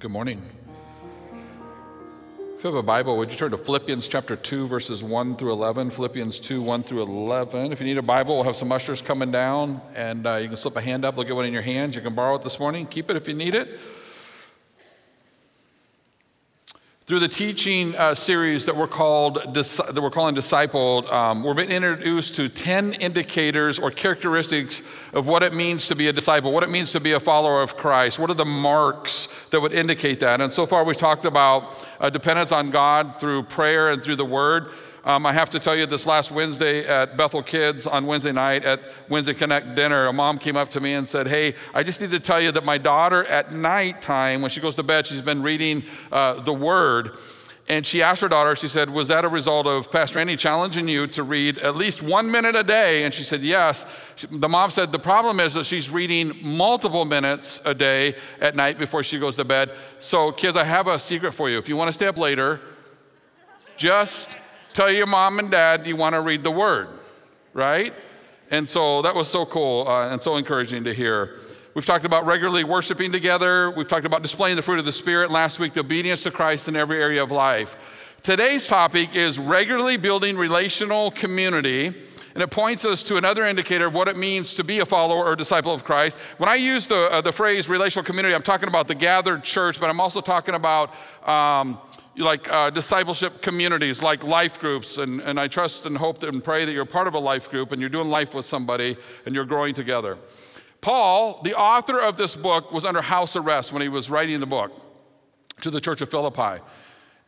Good morning. If you have a Bible, would you turn to Philippians chapter 2, verses 1 through 11? Philippians 2, 1 through 11. If you need a Bible, we'll have some ushers coming down, and uh, you can slip a hand up. They'll get one in your hands. You can borrow it this morning. Keep it if you need it. Through the teaching uh, series that we're called that we're calling discipled, um, we're being introduced to ten indicators or characteristics of what it means to be a disciple, what it means to be a follower of Christ. What are the marks that would indicate that? And so far, we've talked about uh, dependence on God through prayer and through the Word. Um, I have to tell you, this last Wednesday at Bethel Kids on Wednesday night at Wednesday Connect dinner, a mom came up to me and said, Hey, I just need to tell you that my daughter at nighttime, when she goes to bed, she's been reading uh, the Word. And she asked her daughter, she said, Was that a result of Pastor Andy challenging you to read at least one minute a day? And she said, Yes. The mom said, The problem is that she's reading multiple minutes a day at night before she goes to bed. So, kids, I have a secret for you. If you want to stay up later, just tell your mom and dad you want to read the word, right? And so that was so cool uh, and so encouraging to hear. We've talked about regularly worshiping together. We've talked about displaying the fruit of the Spirit. Last week, the obedience to Christ in every area of life. Today's topic is regularly building relational community. And it points us to another indicator of what it means to be a follower or disciple of Christ. When I use the, uh, the phrase relational community, I'm talking about the gathered church, but I'm also talking about um, like uh, discipleship communities, like life groups. And, and I trust and hope and pray that you're part of a life group and you're doing life with somebody and you're growing together. Paul, the author of this book, was under house arrest when he was writing the book to the church of Philippi.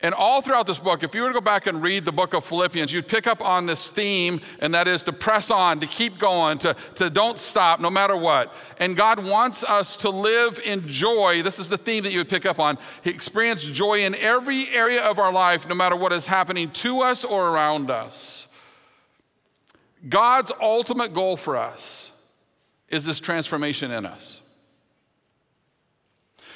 And all throughout this book, if you were to go back and read the book of Philippians, you'd pick up on this theme, and that is to press on, to keep going, to, to don't stop no matter what. And God wants us to live in joy. This is the theme that you would pick up on. He experienced joy in every area of our life, no matter what is happening to us or around us. God's ultimate goal for us is this transformation in us.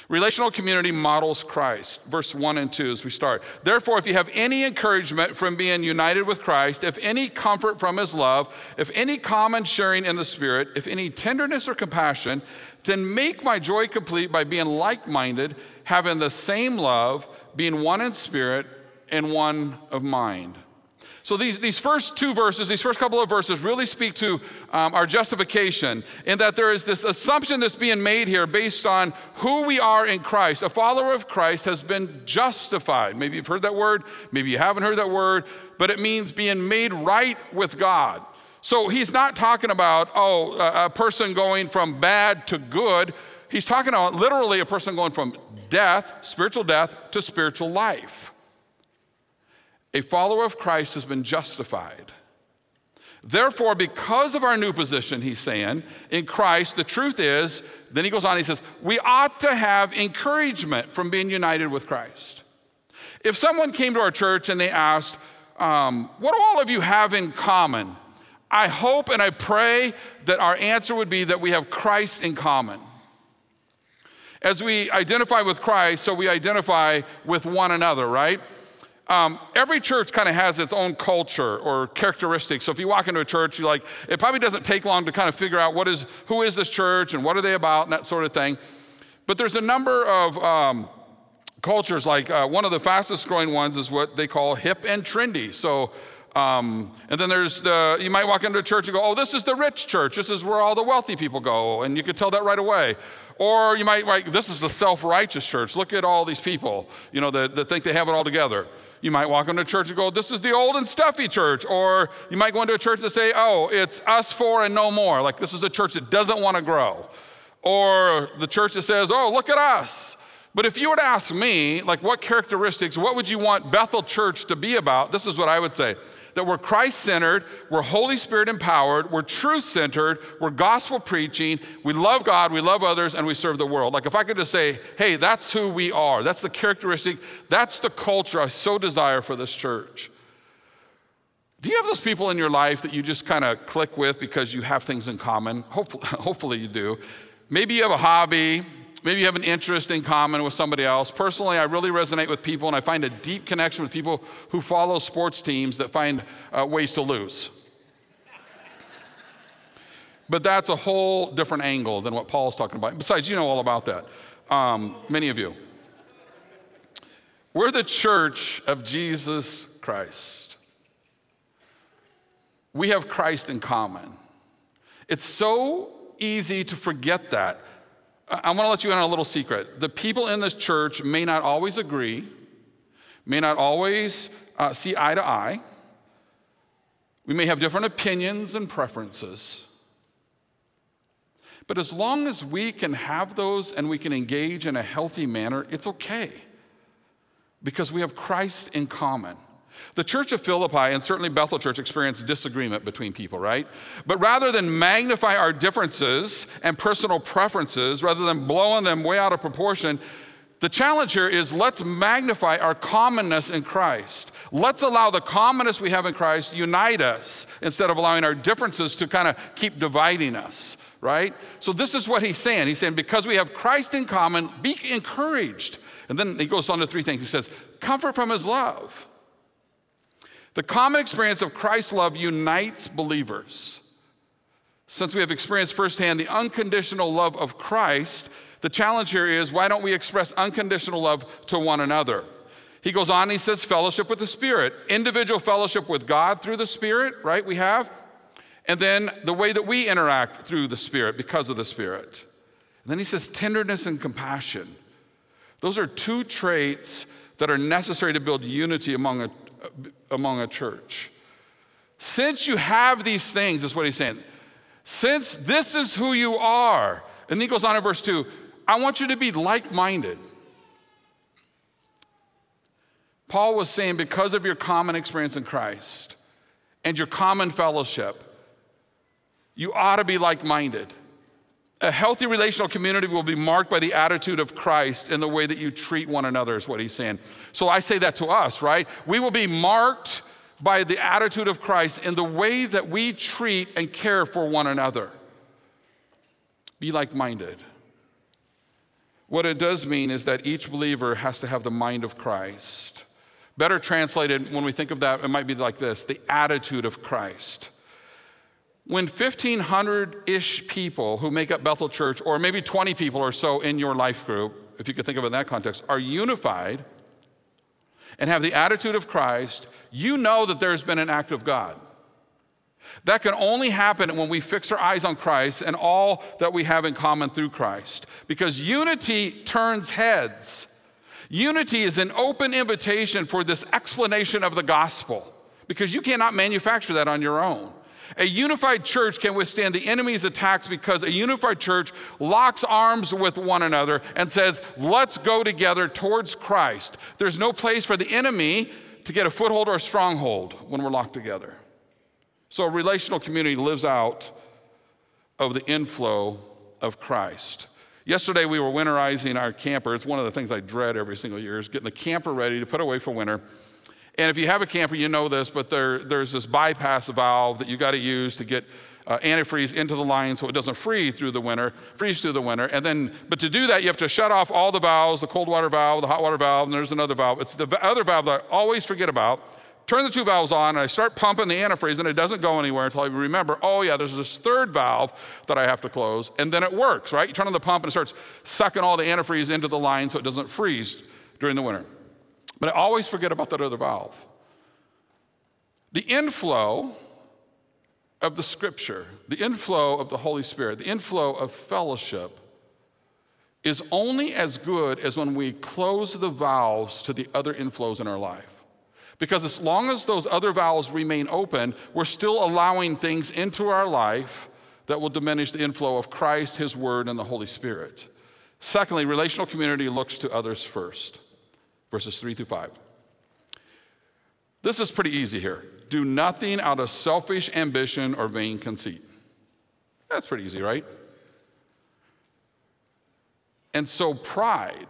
Relational community models Christ. Verse 1 and 2 as we start. Therefore, if you have any encouragement from being united with Christ, if any comfort from his love, if any common sharing in the Spirit, if any tenderness or compassion, then make my joy complete by being like minded, having the same love, being one in spirit and one of mind. So these, these first two verses, these first couple of verses really speak to um, our justification in that there is this assumption that's being made here based on who we are in Christ. A follower of Christ has been justified. Maybe you've heard that word, maybe you haven't heard that word, but it means being made right with God. So he's not talking about, oh, a, a person going from bad to good. He's talking about literally a person going from death, spiritual death, to spiritual life. A follower of Christ has been justified. Therefore, because of our new position, he's saying, in Christ, the truth is, then he goes on, he says, we ought to have encouragement from being united with Christ. If someone came to our church and they asked, um, What do all of you have in common? I hope and I pray that our answer would be that we have Christ in common. As we identify with Christ, so we identify with one another, right? Um, every church kind of has its own culture or characteristics. So if you walk into a church, you like it probably doesn't take long to kind of figure out what is who is this church and what are they about and that sort of thing. But there's a number of um, cultures. Like uh, one of the fastest growing ones is what they call hip and trendy. So. Um, and then there's the, you might walk into a church and go, oh, this is the rich church. This is where all the wealthy people go. And you could tell that right away. Or you might, like, this is the self righteous church. Look at all these people, you know, that, that think they have it all together. You might walk into a church and go, This is the old and stuffy church. Or you might go into a church and say, Oh, it's us four and no more. Like this is a church that doesn't want to grow. Or the church that says, Oh, look at us. But if you were to ask me, like, what characteristics, what would you want Bethel Church to be about? This is what I would say that we're Christ centered, we're Holy Spirit empowered, we're truth centered, we're gospel preaching, we love God, we love others, and we serve the world. Like if I could just say, hey, that's who we are, that's the characteristic, that's the culture I so desire for this church. Do you have those people in your life that you just kind of click with because you have things in common? Hopefully, hopefully you do. Maybe you have a hobby, Maybe you have an interest in common with somebody else. Personally, I really resonate with people, and I find a deep connection with people who follow sports teams that find uh, ways to lose. but that's a whole different angle than what Paul's talking about. Besides, you know all about that, um, many of you. We're the church of Jesus Christ. We have Christ in common. It's so easy to forget that. I want to let you in on a little secret. The people in this church may not always agree, may not always uh, see eye to eye. We may have different opinions and preferences. But as long as we can have those and we can engage in a healthy manner, it's okay because we have Christ in common. The church of Philippi and certainly Bethel Church experienced disagreement between people, right? But rather than magnify our differences and personal preferences, rather than blowing them way out of proportion, the challenge here is let's magnify our commonness in Christ. Let's allow the commonness we have in Christ unite us instead of allowing our differences to kind of keep dividing us, right? So this is what he's saying. He's saying because we have Christ in common, be encouraged. And then he goes on to three things. He says, comfort from his love. The common experience of Christ's love unites believers. Since we have experienced firsthand the unconditional love of Christ, the challenge here is why don't we express unconditional love to one another? He goes on, he says, fellowship with the Spirit, individual fellowship with God through the Spirit, right? We have. And then the way that we interact through the Spirit because of the Spirit. And then he says, tenderness and compassion. Those are two traits that are necessary to build unity among a, among a church. Since you have these things, is what he's saying. Since this is who you are, and he goes on in verse 2 I want you to be like minded. Paul was saying, because of your common experience in Christ and your common fellowship, you ought to be like minded. A healthy relational community will be marked by the attitude of Christ in the way that you treat one another, is what he's saying. So I say that to us, right? We will be marked by the attitude of Christ in the way that we treat and care for one another. Be like minded. What it does mean is that each believer has to have the mind of Christ. Better translated, when we think of that, it might be like this the attitude of Christ. When 1,500 ish people who make up Bethel Church, or maybe 20 people or so in your life group, if you could think of it in that context, are unified and have the attitude of Christ, you know that there's been an act of God. That can only happen when we fix our eyes on Christ and all that we have in common through Christ. Because unity turns heads. Unity is an open invitation for this explanation of the gospel, because you cannot manufacture that on your own. A unified church can withstand the enemy's attacks because a unified church locks arms with one another and says, let's go together towards Christ. There's no place for the enemy to get a foothold or a stronghold when we're locked together. So a relational community lives out of the inflow of Christ. Yesterday we were winterizing our camper. It's one of the things I dread every single year is getting the camper ready to put away for winter. And if you have a camper, you know this, but there, there's this bypass valve that you got to use to get uh, antifreeze into the line so it doesn't freeze through the winter, freeze through the winter. And then, but to do that, you have to shut off all the valves, the cold water valve, the hot water valve, and there's another valve. It's the other valve that I always forget about. Turn the two valves on, and I start pumping the antifreeze, and it doesn't go anywhere until I remember, oh yeah, there's this third valve that I have to close, and then it works, right? You turn on the pump, and it starts sucking all the antifreeze into the line so it doesn't freeze during the winter. But I always forget about that other valve. The inflow of the scripture, the inflow of the Holy Spirit, the inflow of fellowship is only as good as when we close the valves to the other inflows in our life. Because as long as those other valves remain open, we're still allowing things into our life that will diminish the inflow of Christ, His Word, and the Holy Spirit. Secondly, relational community looks to others first verses 3 through 5. This is pretty easy here. Do nothing out of selfish ambition or vain conceit. That's pretty easy, right? And so, pride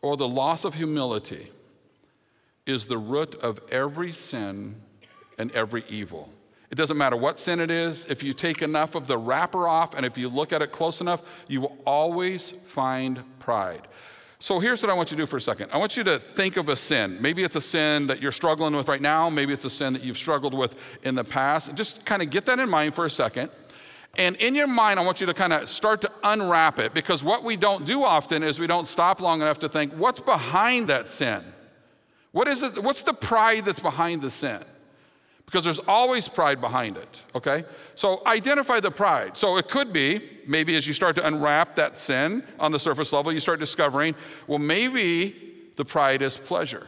or the loss of humility is the root of every sin and every evil. It doesn't matter what sin it is, if you take enough of the wrapper off and if you look at it close enough, you will always find pride. So here's what I want you to do for a second. I want you to think of a sin. Maybe it's a sin that you're struggling with right now. Maybe it's a sin that you've struggled with in the past. Just kind of get that in mind for a second. And in your mind, I want you to kind of start to unwrap it because what we don't do often is we don't stop long enough to think, what's behind that sin? What is it? What's the pride that's behind the sin? Because there's always pride behind it, okay? So identify the pride. So it could be, maybe as you start to unwrap that sin on the surface level, you start discovering, well, maybe the pride is pleasure.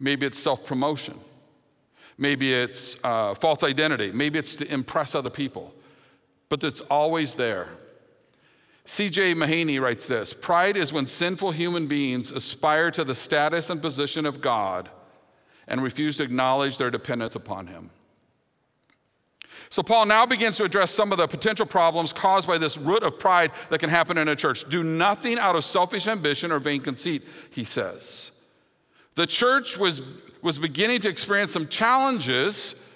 Maybe it's self promotion. Maybe it's uh, false identity. Maybe it's to impress other people. But it's always there. C.J. Mahaney writes this Pride is when sinful human beings aspire to the status and position of God and refuse to acknowledge their dependence upon Him. So, Paul now begins to address some of the potential problems caused by this root of pride that can happen in a church. Do nothing out of selfish ambition or vain conceit, he says. The church was was beginning to experience some challenges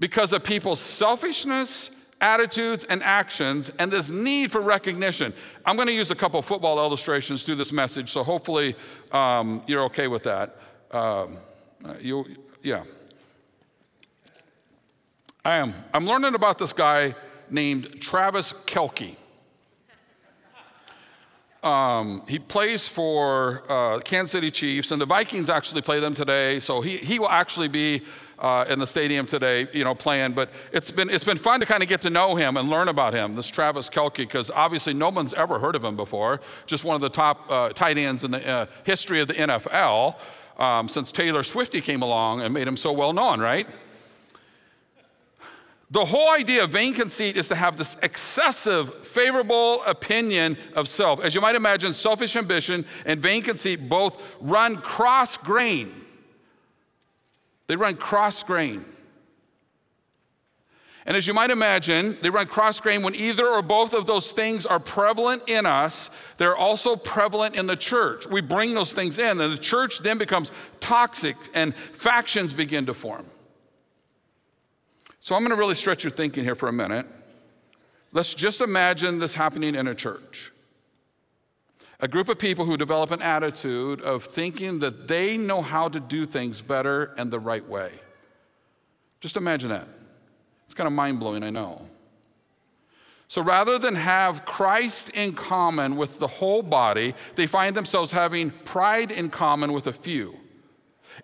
because of people's selfishness, attitudes, and actions, and this need for recognition. I'm going to use a couple football illustrations through this message, so hopefully um, you're okay with that. Um, you, yeah. I am. I'm learning about this guy named Travis Kelce. Um, he plays for uh, Kansas City Chiefs, and the Vikings actually play them today. So he, he will actually be uh, in the stadium today, you know, playing. But it's been, it's been fun to kind of get to know him and learn about him, this Travis Kelce, because obviously no one's ever heard of him before. Just one of the top uh, tight ends in the uh, history of the NFL um, since Taylor Swifty came along and made him so well known, right? The whole idea of vain conceit is to have this excessive, favorable opinion of self. As you might imagine, selfish ambition and vain conceit both run cross grain. They run cross grain. And as you might imagine, they run cross grain when either or both of those things are prevalent in us, they're also prevalent in the church. We bring those things in, and the church then becomes toxic and factions begin to form. So I'm going to really stretch your thinking here for a minute. Let's just imagine this happening in a church. A group of people who develop an attitude of thinking that they know how to do things better and the right way. Just imagine that. It's kind of mind blowing, I know. So rather than have Christ in common with the whole body, they find themselves having pride in common with a few.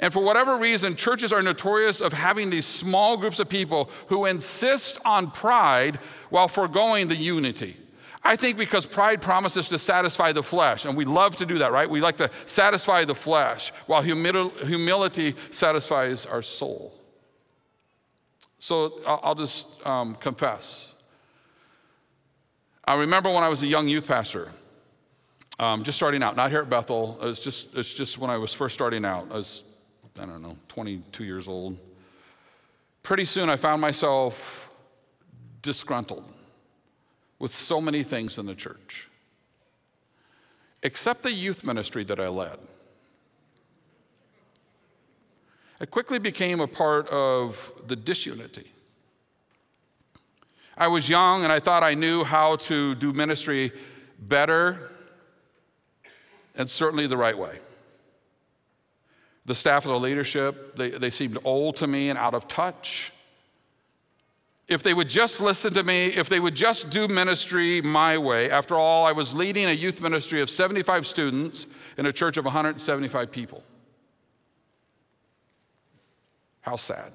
And for whatever reason, churches are notorious of having these small groups of people who insist on pride while foregoing the unity. I think because pride promises to satisfy the flesh, and we love to do that, right? We like to satisfy the flesh, while humility satisfies our soul. So I'll just um, confess. I remember when I was a young youth pastor, um, just starting out, not here at Bethel. It's just, it's just when I was first starting out. I was I don't know, 22 years old. Pretty soon I found myself disgruntled with so many things in the church, except the youth ministry that I led. It quickly became a part of the disunity. I was young and I thought I knew how to do ministry better and certainly the right way. The staff of the leadership, they, they seemed old to me and out of touch. If they would just listen to me, if they would just do ministry my way, after all, I was leading a youth ministry of 75 students in a church of 175 people. How sad.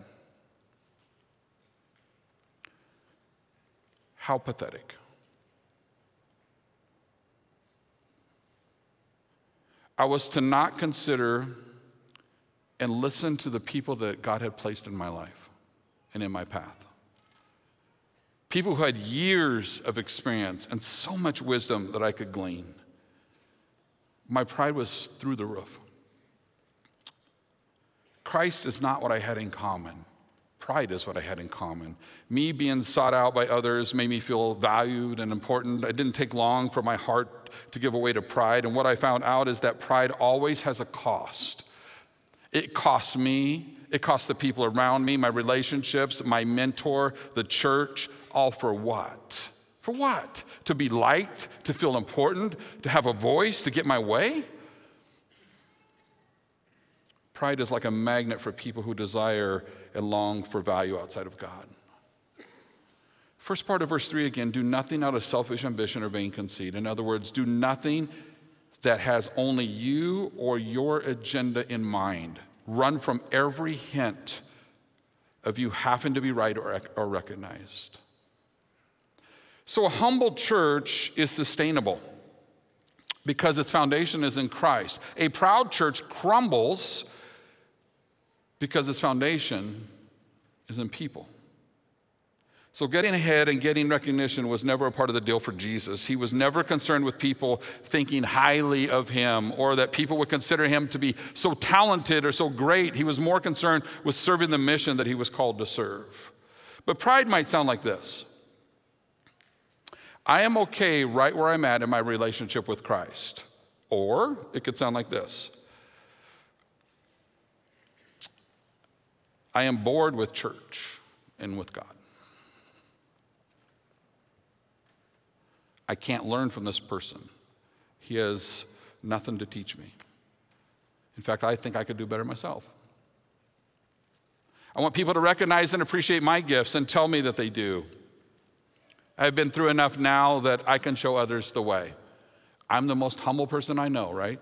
How pathetic. I was to not consider and listen to the people that God had placed in my life and in my path. People who had years of experience and so much wisdom that I could glean. My pride was through the roof. Christ is not what I had in common. Pride is what I had in common. Me being sought out by others made me feel valued and important. It didn't take long for my heart to give away to pride. And what I found out is that pride always has a cost. It costs me, it costs the people around me, my relationships, my mentor, the church, all for what? For what? To be liked, to feel important, to have a voice, to get my way? Pride is like a magnet for people who desire and long for value outside of God. First part of verse 3 again do nothing out of selfish ambition or vain conceit. In other words, do nothing that has only you or your agenda in mind. Run from every hint of you having to be right or, or recognized. So, a humble church is sustainable because its foundation is in Christ. A proud church crumbles because its foundation is in people. So, getting ahead and getting recognition was never a part of the deal for Jesus. He was never concerned with people thinking highly of him or that people would consider him to be so talented or so great. He was more concerned with serving the mission that he was called to serve. But pride might sound like this I am okay right where I'm at in my relationship with Christ. Or it could sound like this I am bored with church and with God. I can't learn from this person. He has nothing to teach me. In fact, I think I could do better myself. I want people to recognize and appreciate my gifts and tell me that they do. I've been through enough now that I can show others the way. I'm the most humble person I know, right?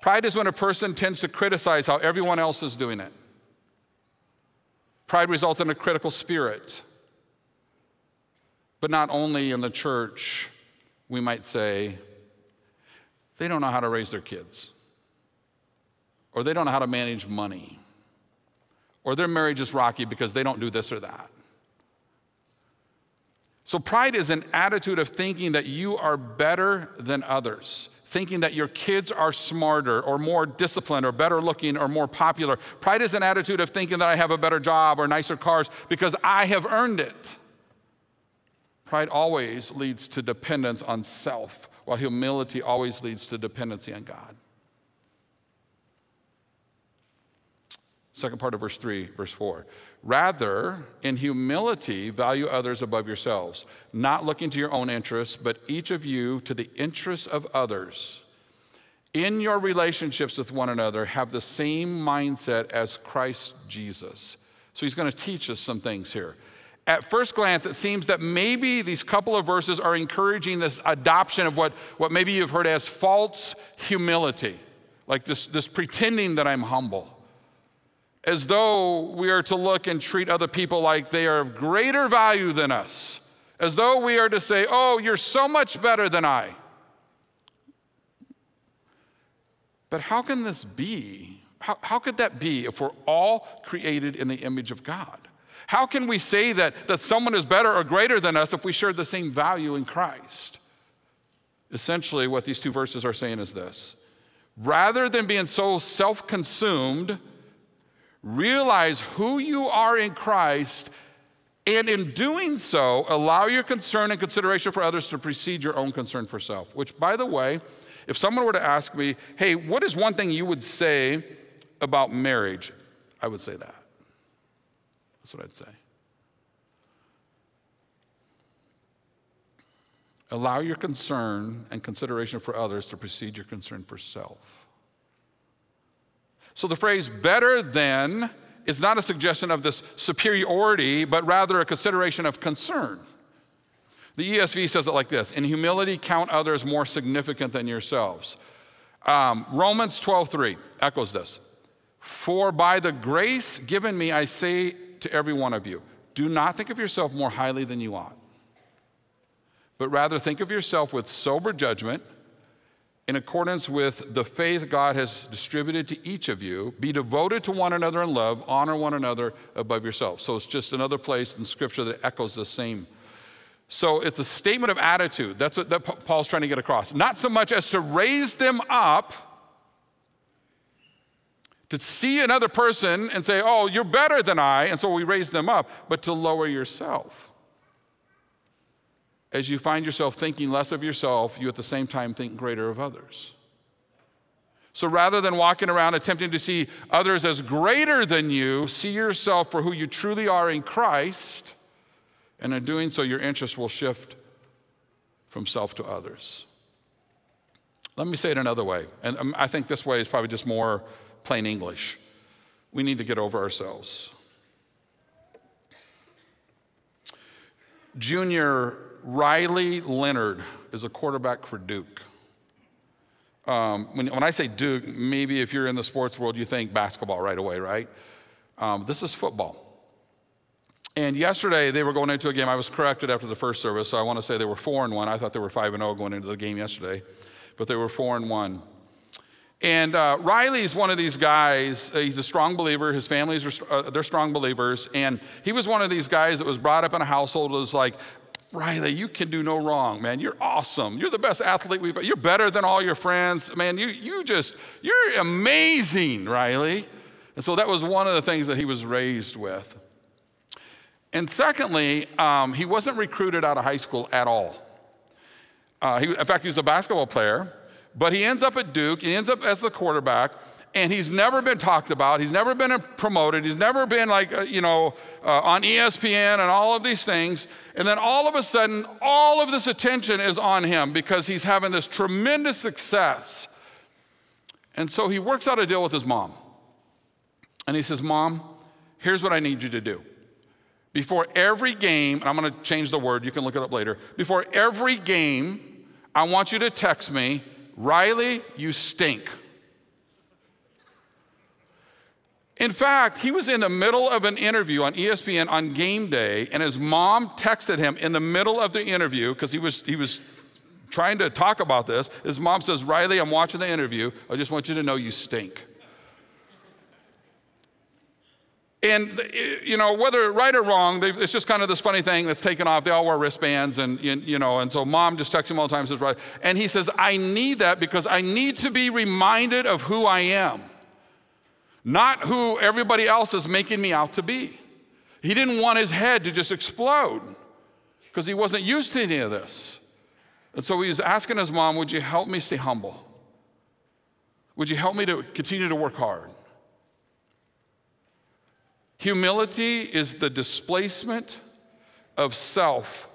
Pride is when a person tends to criticize how everyone else is doing it. Pride results in a critical spirit. But not only in the church, we might say, they don't know how to raise their kids, or they don't know how to manage money, or their marriage is rocky because they don't do this or that. So, pride is an attitude of thinking that you are better than others, thinking that your kids are smarter or more disciplined or better looking or more popular. Pride is an attitude of thinking that I have a better job or nicer cars because I have earned it. Pride always leads to dependence on self, while humility always leads to dependency on God. Second part of verse 3, verse 4. Rather, in humility, value others above yourselves, not looking to your own interests, but each of you to the interests of others. In your relationships with one another, have the same mindset as Christ Jesus. So he's going to teach us some things here. At first glance, it seems that maybe these couple of verses are encouraging this adoption of what, what maybe you've heard as false humility, like this, this pretending that I'm humble as though we are to look and treat other people like they are of greater value than us, as though we are to say, Oh, you're so much better than I. But how can this be? How, how could that be if we're all created in the image of God? How can we say that, that someone is better or greater than us if we share the same value in Christ? Essentially, what these two verses are saying is this rather than being so self consumed, Realize who you are in Christ, and in doing so, allow your concern and consideration for others to precede your own concern for self. Which, by the way, if someone were to ask me, hey, what is one thing you would say about marriage? I would say that. That's what I'd say. Allow your concern and consideration for others to precede your concern for self. So the phrase better than is not a suggestion of this superiority, but rather a consideration of concern. The ESV says it like this In humility, count others more significant than yourselves. Um, Romans 12:3 echoes this. For by the grace given me, I say to every one of you, do not think of yourself more highly than you ought, but rather think of yourself with sober judgment in accordance with the faith God has distributed to each of you, be devoted to one another in love, honor one another above yourself. So it's just another place in Scripture that echoes the same. So it's a statement of attitude. That's what that Paul's trying to get across. Not so much as to raise them up, to see another person and say, oh, you're better than I, and so we raise them up, but to lower yourself as you find yourself thinking less of yourself, you at the same time think greater of others. So rather than walking around attempting to see others as greater than you, see yourself for who you truly are in Christ. And in doing so, your interest will shift from self to others. Let me say it another way. And um, I think this way is probably just more plain English. We need to get over ourselves. Junior Riley Leonard is a quarterback for Duke. Um, when, when, I say Duke, maybe if you're in the sports world, you think basketball right away, right? Um, this is football. And yesterday they were going into a game. I was corrected after the first service, so I want to say they were four and one. I thought they were five and zero oh going into the game yesterday, but they were four and one. And uh, Riley's one of these guys. Uh, he's a strong believer. His families are uh, they're strong believers, and he was one of these guys that was brought up in a household that was like, Riley, you can do no wrong, man. You're awesome. You're the best athlete we've. You're better than all your friends, man. You you just you're amazing, Riley. And so that was one of the things that he was raised with. And secondly, um, he wasn't recruited out of high school at all. Uh, he, in fact, he was a basketball player, but he ends up at Duke. He ends up as the quarterback, and he's never been talked about. He's never been promoted. He's never been like, uh, you know, uh, on ESPN and all of these things. And then all of a sudden, all of this attention is on him because he's having this tremendous success. And so he works out a deal with his mom. And he says, Mom, here's what I need you to do. Before every game, and I'm gonna change the word, you can look it up later. Before every game, I want you to text me, Riley, you stink. In fact, he was in the middle of an interview on ESPN on game day, and his mom texted him in the middle of the interview because he was, he was trying to talk about this. His mom says, Riley, I'm watching the interview. I just want you to know you stink. And, eh, you know, whether right or wrong, it's just kind of this funny thing that's taken off. They all wear wristbands, and, you know, and so mom just texts him all the time, and says, right. And he says, I need that because I need to be reminded of who I am, not who everybody else is making me out to be. He didn't want his head to just explode because he wasn't used to any of this. And so he was asking his mom, Would you help me stay humble? Would you help me to continue to work hard? Humility is the displacement of self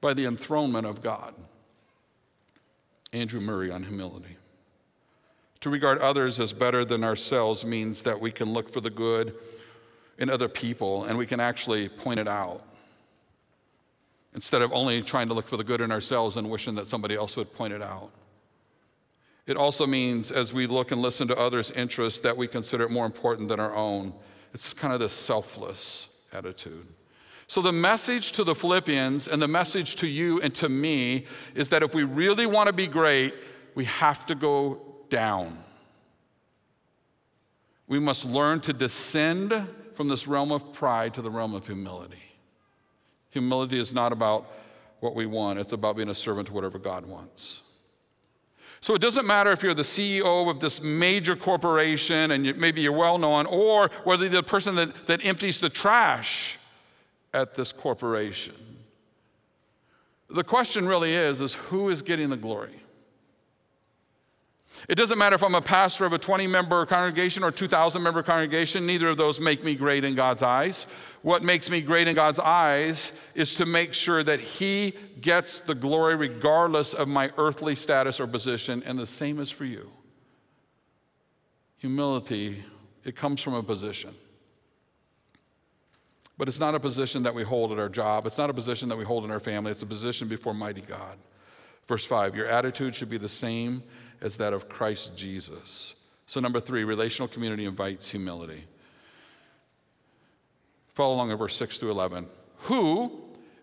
by the enthronement of God. Andrew Murray on humility. To regard others as better than ourselves means that we can look for the good in other people and we can actually point it out. Instead of only trying to look for the good in ourselves and wishing that somebody else would point it out. It also means, as we look and listen to others' interests, that we consider it more important than our own it's kind of this selfless attitude. So, the message to the Philippians and the message to you and to me is that if we really want to be great, we have to go down. We must learn to descend from this realm of pride to the realm of humility. Humility is not about what we want, it's about being a servant to whatever God wants. So it doesn't matter if you're the CEO of this major corporation and you, maybe you're well known, or whether you're the person that, that empties the trash at this corporation. The question really is, is who is getting the glory? It doesn't matter if I'm a pastor of a 20 member congregation or 2,000 member congregation, neither of those make me great in God's eyes. What makes me great in God's eyes is to make sure that He gets the glory regardless of my earthly status or position, and the same is for you. Humility, it comes from a position. But it's not a position that we hold at our job. It's not a position that we hold in our family. It's a position before mighty God. Verse 5 Your attitude should be the same as that of Christ Jesus. So, number three, relational community invites humility. Follow along in verse 6 through 11. Who,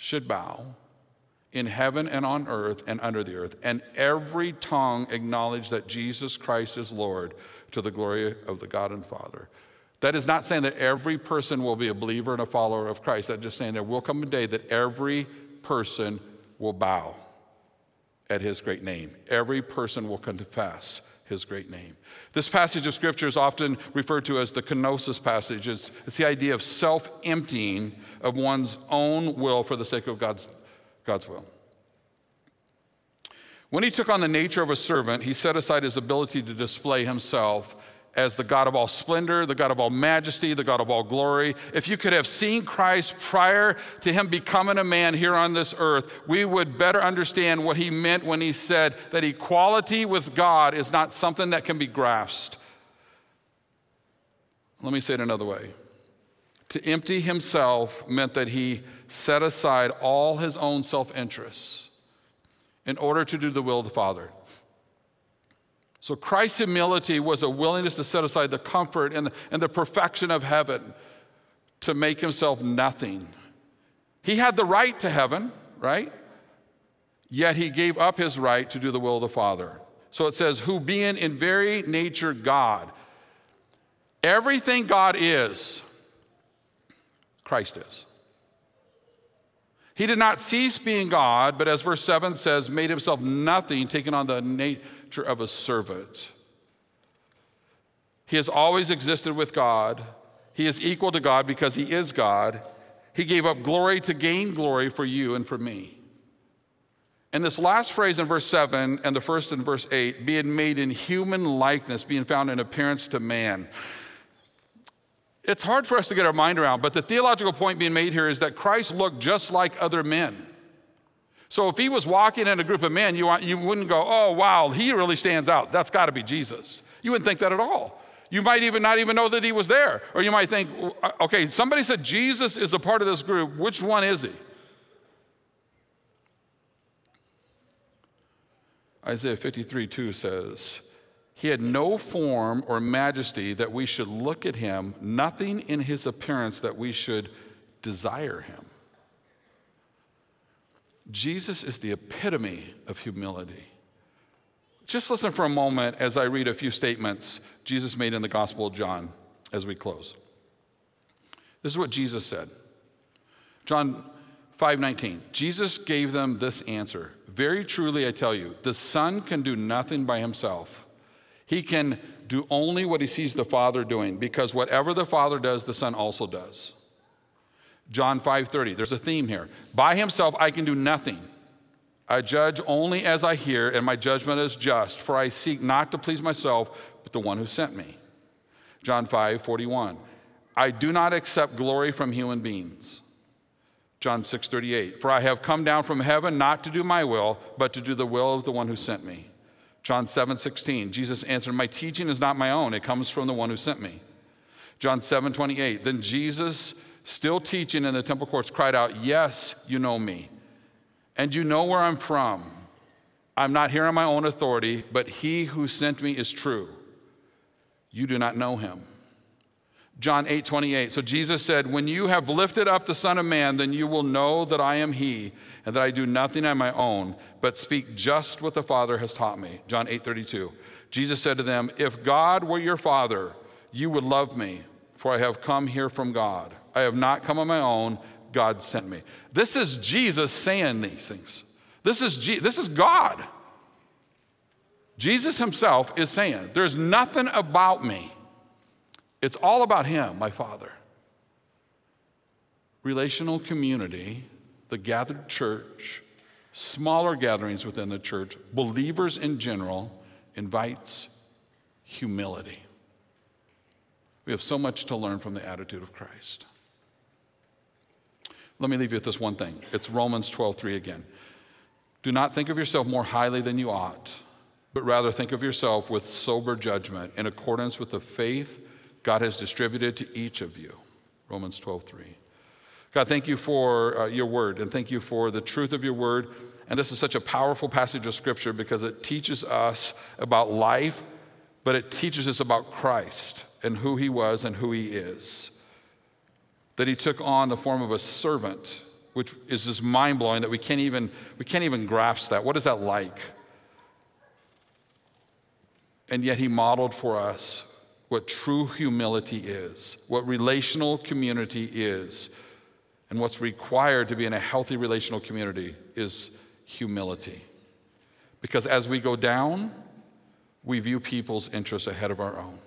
should bow in heaven and on earth and under the earth, and every tongue acknowledge that Jesus Christ is Lord to the glory of the God and Father. That is not saying that every person will be a believer and a follower of Christ. That's just saying there will come a day that every person will bow at his great name. Every person will confess his great name. This passage of scripture is often referred to as the kenosis passage. It's, it's the idea of self emptying of one's own will for the sake of God's, God's will. When he took on the nature of a servant, he set aside his ability to display himself as the God of all splendor, the God of all majesty, the God of all glory. If you could have seen Christ prior to him becoming a man here on this earth, we would better understand what he meant when he said that equality with God is not something that can be grasped. Let me say it another way. To empty himself meant that he set aside all his own self interests in order to do the will of the Father. So Christ's humility was a willingness to set aside the comfort and, and the perfection of heaven to make himself nothing. He had the right to heaven, right? Yet he gave up his right to do the will of the Father. So it says, who being in very nature God, everything God is, Christ is. He did not cease being God, but as verse 7 says, made himself nothing, taking on the nature of a servant. He has always existed with God. He is equal to God because he is God. He gave up glory to gain glory for you and for me. And this last phrase in verse 7 and the first in verse 8, being made in human likeness, being found in appearance to man. It's hard for us to get our mind around, but the theological point being made here is that Christ looked just like other men. So if he was walking in a group of men, you, you wouldn't go, oh, wow, he really stands out. That's got to be Jesus. You wouldn't think that at all. You might even not even know that he was there. Or you might think, uh, okay, somebody said Jesus is a part of this group. Which one is he? Isaiah 53 2 says, he had no form or majesty that we should look at him, nothing in his appearance that we should desire him. Jesus is the epitome of humility. Just listen for a moment as I read a few statements Jesus made in the Gospel of John as we close. This is what Jesus said. John 5:19. Jesus gave them this answer. Very truly I tell you, the Son can do nothing by himself. He can do only what he sees the Father doing because whatever the Father does, the Son also does. John 5:30. There's a theme here. By himself I can do nothing. I judge only as I hear, and my judgment is just, for I seek not to please myself, but the one who sent me. John 5:41. I do not accept glory from human beings. John 6:38. For I have come down from heaven not to do my will, but to do the will of the one who sent me. John 7 16, Jesus answered, My teaching is not my own, it comes from the one who sent me. John 7 28, then Jesus, still teaching in the temple courts, cried out, Yes, you know me, and you know where I'm from. I'm not here on my own authority, but he who sent me is true. You do not know him. John 8 28. So Jesus said, When you have lifted up the Son of Man, then you will know that I am he, and that I do nothing on my own, but speak just what the Father has taught me. John 8 32. Jesus said to them, If God were your Father, you would love me, for I have come here from God. I have not come on my own, God sent me. This is Jesus saying these things. This is, G- this is God. Jesus himself is saying, There's nothing about me it's all about Him, my Father. Relational community, the gathered church, smaller gatherings within the church, believers in general, invites humility. We have so much to learn from the attitude of Christ. Let me leave you with this one thing. It's Romans 12:3 again. Do not think of yourself more highly than you ought, but rather think of yourself with sober judgment in accordance with the faith God has distributed to each of you. Romans 12, 3. God, thank you for uh, your word and thank you for the truth of your word. And this is such a powerful passage of scripture because it teaches us about life, but it teaches us about Christ and who he was and who he is. That he took on the form of a servant, which is just mind blowing that we can't even we can't even grasp that. What is that like? And yet he modeled for us what true humility is, what relational community is, and what's required to be in a healthy relational community is humility. Because as we go down, we view people's interests ahead of our own.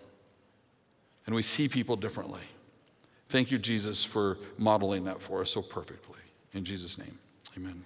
And we see people differently. Thank you, Jesus, for modeling that for us so perfectly. In Jesus' name, amen.